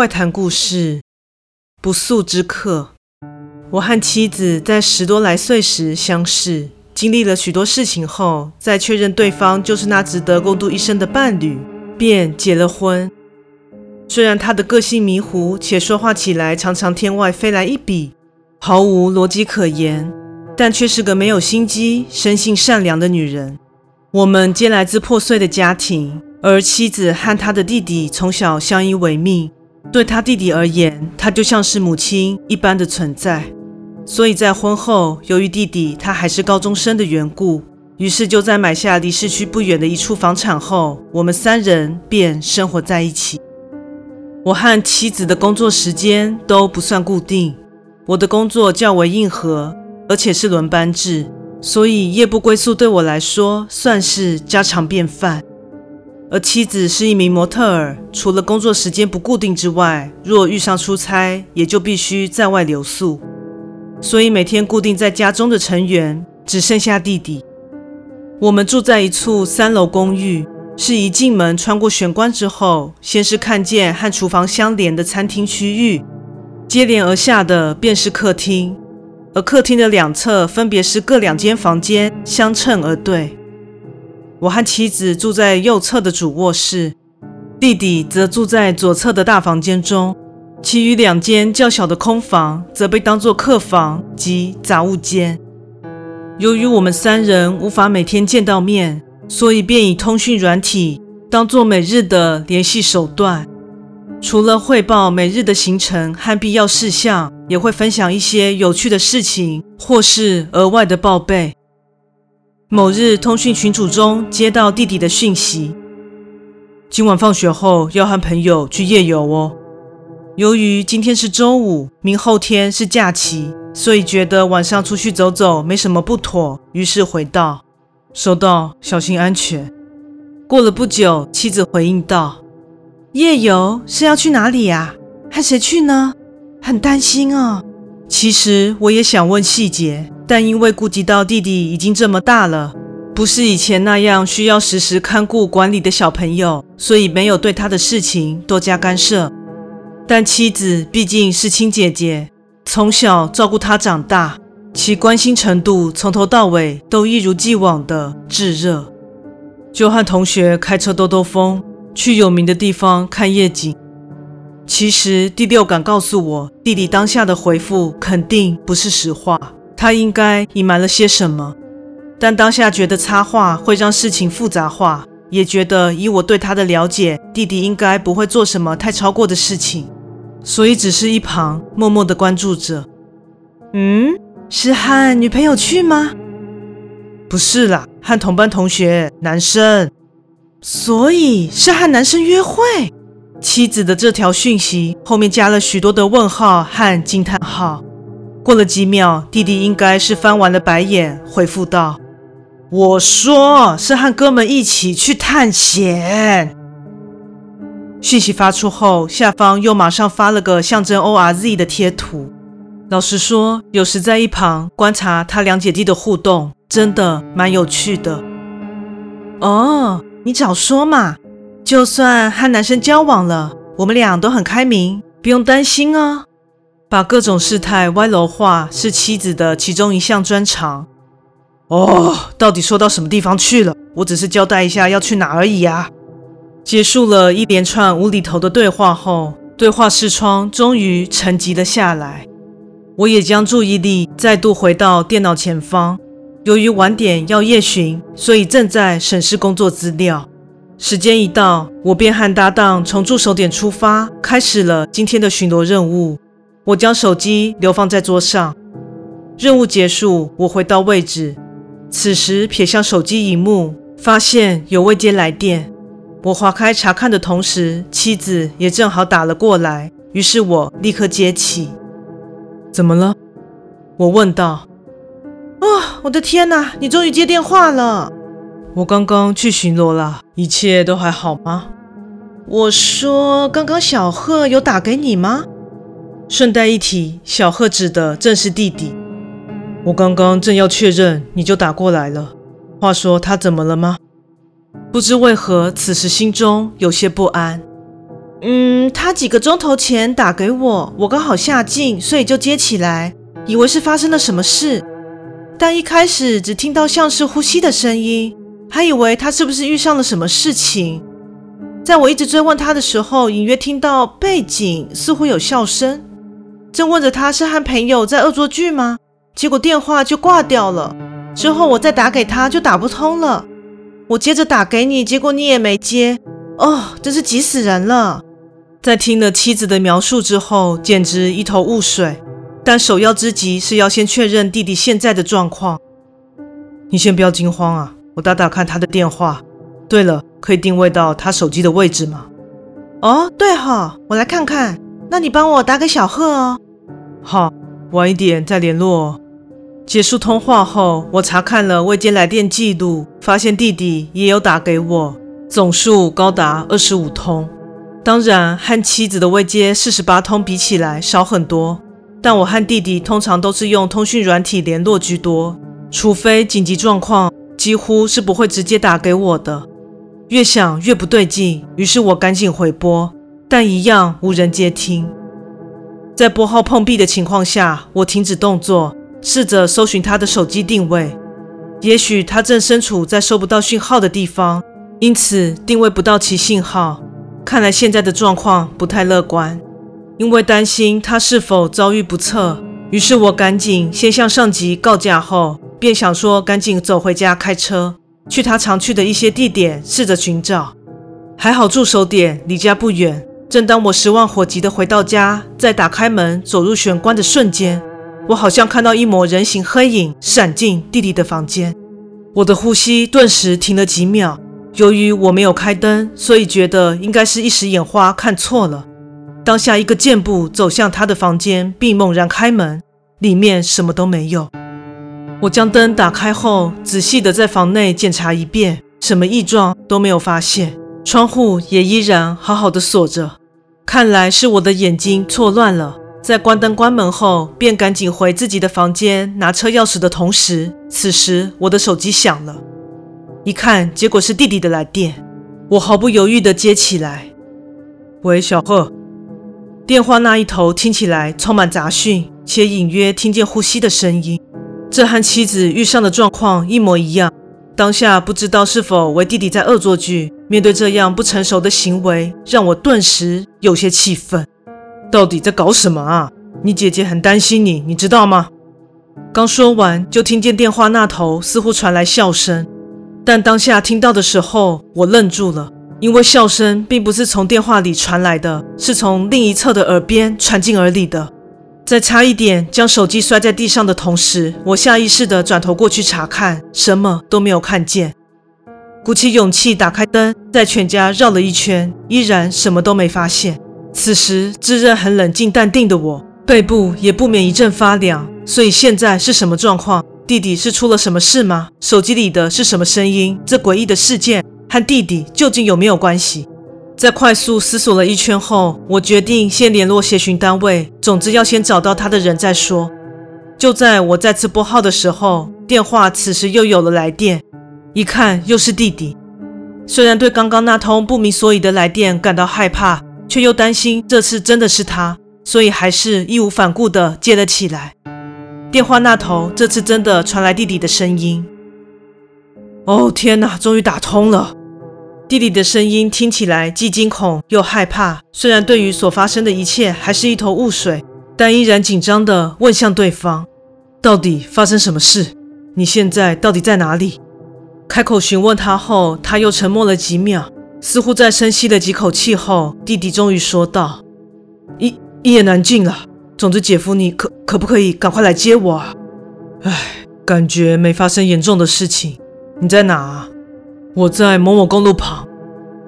怪谈故事：不速之客。我和妻子在十多来岁时相识，经历了许多事情后，在确认对方就是那值得共度一生的伴侣，便结了婚。虽然她的个性迷糊，且说话起来常常天外飞来一笔，毫无逻辑可言，但却是个没有心机、生性善良的女人。我们皆来自破碎的家庭。而妻子和他的弟弟从小相依为命，对他弟弟而言，他就像是母亲一般的存在。所以在婚后，由于弟弟他还是高中生的缘故，于是就在买下离市区不远的一处房产后，我们三人便生活在一起。我和妻子的工作时间都不算固定，我的工作较为硬核，而且是轮班制，所以夜不归宿对我来说算是家常便饭。而妻子是一名模特儿，除了工作时间不固定之外，若遇上出差，也就必须在外留宿。所以每天固定在家中的成员只剩下弟弟。我们住在一处三楼公寓，是一进门穿过玄关之后，先是看见和厨房相连的餐厅区域，接连而下的便是客厅，而客厅的两侧分别是各两间房间，相称而对。我和妻子住在右侧的主卧室，弟弟则住在左侧的大房间中，其余两间较小的空房则被当作客房及杂物间。由于我们三人无法每天见到面，所以便以通讯软体当作每日的联系手段。除了汇报每日的行程和必要事项，也会分享一些有趣的事情或是额外的报备。某日，通讯群组中接到弟弟的讯息：今晚放学后要和朋友去夜游哦。由于今天是周五，明后天是假期，所以觉得晚上出去走走没什么不妥，于是回道：“收到，小心安全。”过了不久，妻子回应道：“夜游是要去哪里呀？和谁去呢？很担心哦。”其实我也想问细节。但因为顾及到弟弟已经这么大了，不是以前那样需要时时看顾管理的小朋友，所以没有对他的事情多加干涉。但妻子毕竟是亲姐姐，从小照顾他长大，其关心程度从头到尾都一如既往的炙热。就和同学开车兜兜风，去有名的地方看夜景。其实第六感告诉我，弟弟当下的回复肯定不是实话。他应该隐瞒了些什么，但当下觉得插话会让事情复杂化，也觉得以我对他的了解，弟弟应该不会做什么太超过的事情，所以只是一旁默默的关注着。嗯，是和女朋友去吗？不是啦，和同班同学，男生。所以是和男生约会？妻子的这条讯息后面加了许多的问号和惊叹号。过了几秒，弟弟应该是翻完了白眼，回复道：“我说是和哥们一起去探险。”讯息发出后，下方又马上发了个象征 ORZ 的贴图。老实说，有时在一旁观察他两姐弟的互动，真的蛮有趣的。哦，你早说嘛！就算和男生交往了，我们俩都很开明，不用担心哦。把各种事态歪楼化是妻子的其中一项专长。哦，到底说到什么地方去了？我只是交代一下要去哪而已啊。结束了一连串无厘头的对话后，对话视窗终于沉寂了下来。我也将注意力再度回到电脑前方。由于晚点要夜巡，所以正在审视工作资料。时间一到，我便和搭档从驻守点出发，开始了今天的巡逻任务。我将手机留放在桌上，任务结束，我回到位置。此时瞥向手机荧幕，发现有未接来电。我划开查看的同时，妻子也正好打了过来，于是我立刻接起。怎么了？我问道。哦，我的天哪！你终于接电话了。我刚刚去巡逻了，一切都还好吗？我说，刚刚小贺有打给你吗？顺带一提，小贺指的正是弟弟。我刚刚正要确认，你就打过来了。话说他怎么了吗？不知为何，此时心中有些不安。嗯，他几个钟头前打给我，我刚好下镜，所以就接起来，以为是发生了什么事。但一开始只听到像是呼吸的声音，还以为他是不是遇上了什么事情。在我一直追问他的时候，隐约听到背景似乎有笑声，正问着他是和朋友在恶作剧吗？结果电话就挂掉了。之后我再打给他就打不通了。我接着打给你，结果你也没接。哦，真是急死人了！在听了妻子的描述之后，简直一头雾水。但首要之急是要先确认弟弟现在的状况。你先不要惊慌啊，我打打看他的电话。对了，可以定位到他手机的位置吗？哦，对哈，我来看看。那你帮我打给小贺哦。好，晚一点再联络。结束通话后，我查看了未接来电记录，发现弟弟也有打给我，总数高达二十五通。当然，和妻子的未接四十八通比起来少很多。但我和弟弟通常都是用通讯软体联络居多，除非紧急状况，几乎是不会直接打给我的。越想越不对劲，于是我赶紧回拨，但一样无人接听。在拨号碰壁的情况下，我停止动作，试着搜寻他的手机定位。也许他正身处在收不到讯号的地方，因此定位不到其信号。看来现在的状况不太乐观。因为担心他是否遭遇不测，于是我赶紧先向上级告假后，便想说赶紧走回家，开车去他常去的一些地点试着寻找。还好驻守点离家不远。正当我十万火急地回到家，在打开门走入玄关的瞬间，我好像看到一抹人形黑影闪进弟弟的房间，我的呼吸顿时停了几秒。由于我没有开灯，所以觉得应该是一时眼花看错了。当下一个箭步走向他的房间，并猛然开门，里面什么都没有。我将灯打开后，仔细地在房内检查一遍，什么异状都没有发现，窗户也依然好好的锁着。看来是我的眼睛错乱了。在关灯关门后，便赶紧回自己的房间拿车钥匙的同时，此时我的手机响了，一看结果是弟弟的来电，我毫不犹豫地接起来：“喂，小贺。”电话那一头听起来充满杂讯，且隐约听见呼吸的声音，这和妻子遇上的状况一模一样。当下不知道是否为弟弟在恶作剧，面对这样不成熟的行为，让我顿时有些气愤。到底在搞什么啊？你姐姐很担心你，你知道吗？刚说完，就听见电话那头似乎传来笑声，但当下听到的时候，我愣住了。因为笑声并不是从电话里传来的，是从另一侧的耳边传进耳里的。在差一点将手机摔在地上的同时，我下意识地转头过去查看，什么都没有看见。鼓起勇气打开灯，在全家绕了一圈，依然什么都没发现。此时自认很冷静淡定的我，背部也不免一阵发凉。所以现在是什么状况？弟弟是出了什么事吗？手机里的是什么声音？这诡异的事件。和弟弟究竟有没有关系？在快速思索了一圈后，我决定先联络协寻单位。总之要先找到他的人再说。就在我再次拨号的时候，电话此时又有了来电。一看又是弟弟。虽然对刚刚那通不明所以的来电感到害怕，却又担心这次真的是他，所以还是义无反顾地接了起来。电话那头这次真的传来弟弟的声音。哦，天哪，终于打通了！弟弟的声音听起来既惊恐又害怕，虽然对于所发生的一切还是一头雾水，但依然紧张地问向对方：“到底发生什么事？你现在到底在哪里？”开口询问他后，他又沉默了几秒，似乎在深吸了几口气后，弟弟终于说道：“一一言难尽了。总之，姐夫，你可可不可以赶快来接我啊？唉，感觉没发生严重的事情。你在哪啊？”我在某某公路旁。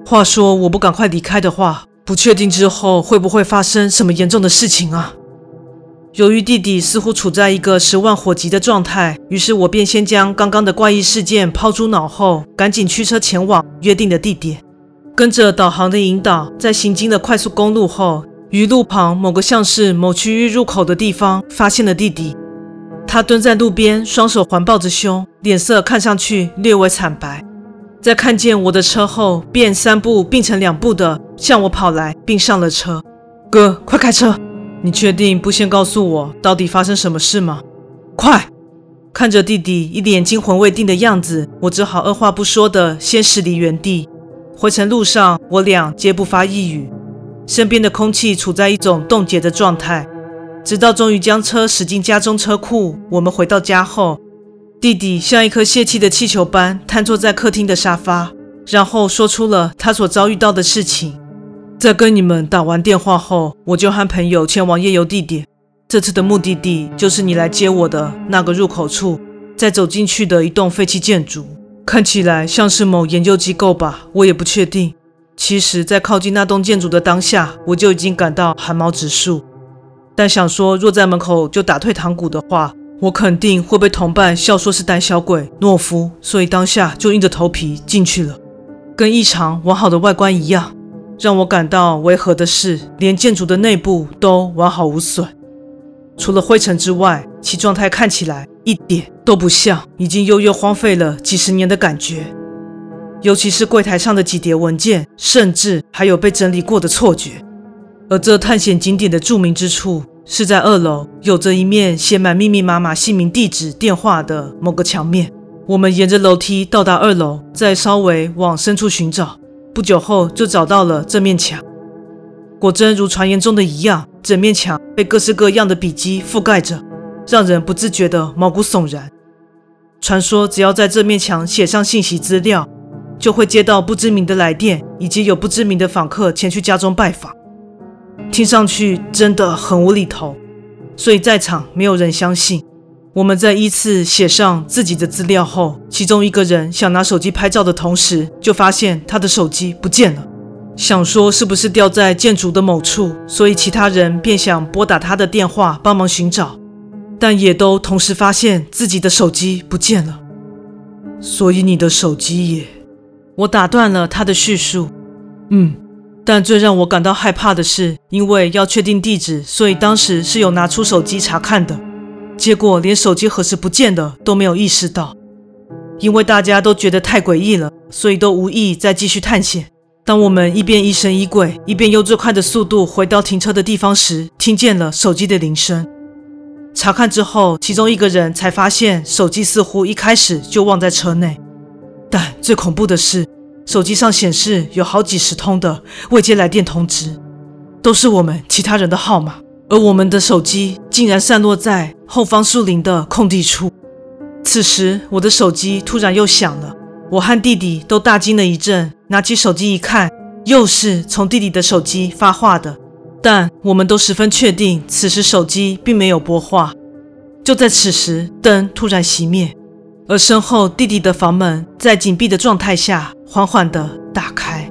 话说，我不赶快离开的话，不确定之后会不会发生什么严重的事情啊。由于弟弟似乎处在一个十万火急的状态，于是我便先将刚刚的怪异事件抛诸脑后，赶紧驱车前往约定的地点。跟着导航的引导，在行经了快速公路后，于路旁某个像是某区域入口的地方，发现了弟弟。他蹲在路边，双手环抱着胸，脸色看上去略微惨白。在看见我的车后，便三步并成两步的向我跑来，并上了车。哥，快开车！你确定不先告诉我到底发生什么事吗？快！看着弟弟一脸惊魂未定的样子，我只好二话不说的先驶离原地。回程路上，我俩皆不发一语，身边的空气处在一种冻结的状态。直到终于将车驶进家中车库，我们回到家后。弟弟像一颗泄气的气球般瘫坐在客厅的沙发，然后说出了他所遭遇到的事情。在跟你们打完电话后，我就和朋友前往夜游地点。这次的目的地就是你来接我的那个入口处，再走进去的一栋废弃建筑，看起来像是某研究机构吧，我也不确定。其实，在靠近那栋建筑的当下，我就已经感到寒毛直竖。但想说，若在门口就打退堂鼓的话，我肯定会被同伴笑说是胆小鬼懦夫，所以当下就硬着头皮进去了。跟异常完好的外观一样，让我感到违和的是，连建筑的内部都完好无损，除了灰尘之外，其状态看起来一点都不像已经悠悠荒废了几十年的感觉。尤其是柜台上的几叠文件，甚至还有被整理过的错觉。而这探险景点的著名之处。是在二楼，有着一面写满密密麻麻姓名、地址、电话的某个墙面。我们沿着楼梯到达二楼，再稍微往深处寻找，不久后就找到了这面墙。果真如传言中的一样，整面墙被各式各样的笔迹覆盖着，让人不自觉的毛骨悚然。传说只要在这面墙写上信息资料，就会接到不知名的来电，以及有不知名的访客前去家中拜访。听上去真的很无厘头，所以在场没有人相信。我们在依次写上自己的资料后，其中一个人想拿手机拍照的同时，就发现他的手机不见了。想说是不是掉在建筑的某处，所以其他人便想拨打他的电话帮忙寻找，但也都同时发现自己的手机不见了。所以你的手机也……我打断了他的叙述。嗯。但最让我感到害怕的是，因为要确定地址，所以当时是有拿出手机查看的。结果连手机何时不见的都没有意识到。因为大家都觉得太诡异了，所以都无意再继续探险。当我们一边疑神疑鬼，一边用最快的速度回到停车的地方时，听见了手机的铃声。查看之后，其中一个人才发现手机似乎一开始就忘在车内。但最恐怖的是，手机上显示有好几十通的未接来电通知，都是我们其他人的号码，而我们的手机竟然散落在后方树林的空地处。此时，我的手机突然又响了，我和弟弟都大惊了一阵，拿起手机一看，又是从弟弟的手机发话的，但我们都十分确定，此时手机并没有拨话。就在此时，灯突然熄灭。而身后弟弟的房门在紧闭的状态下缓缓地打开。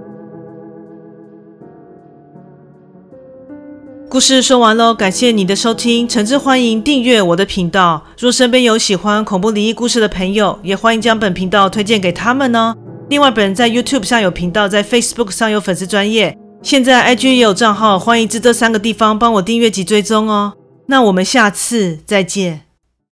故事说完喽，感谢你的收听，诚挚欢迎订阅我的频道。若身边有喜欢恐怖灵异故事的朋友，也欢迎将本频道推荐给他们哦。另外，本人在 YouTube 上有频道，在 Facebook 上有粉丝专业，现在 IG 也有账号，欢迎至这三个地方帮我订阅及追踪哦。那我们下次再见。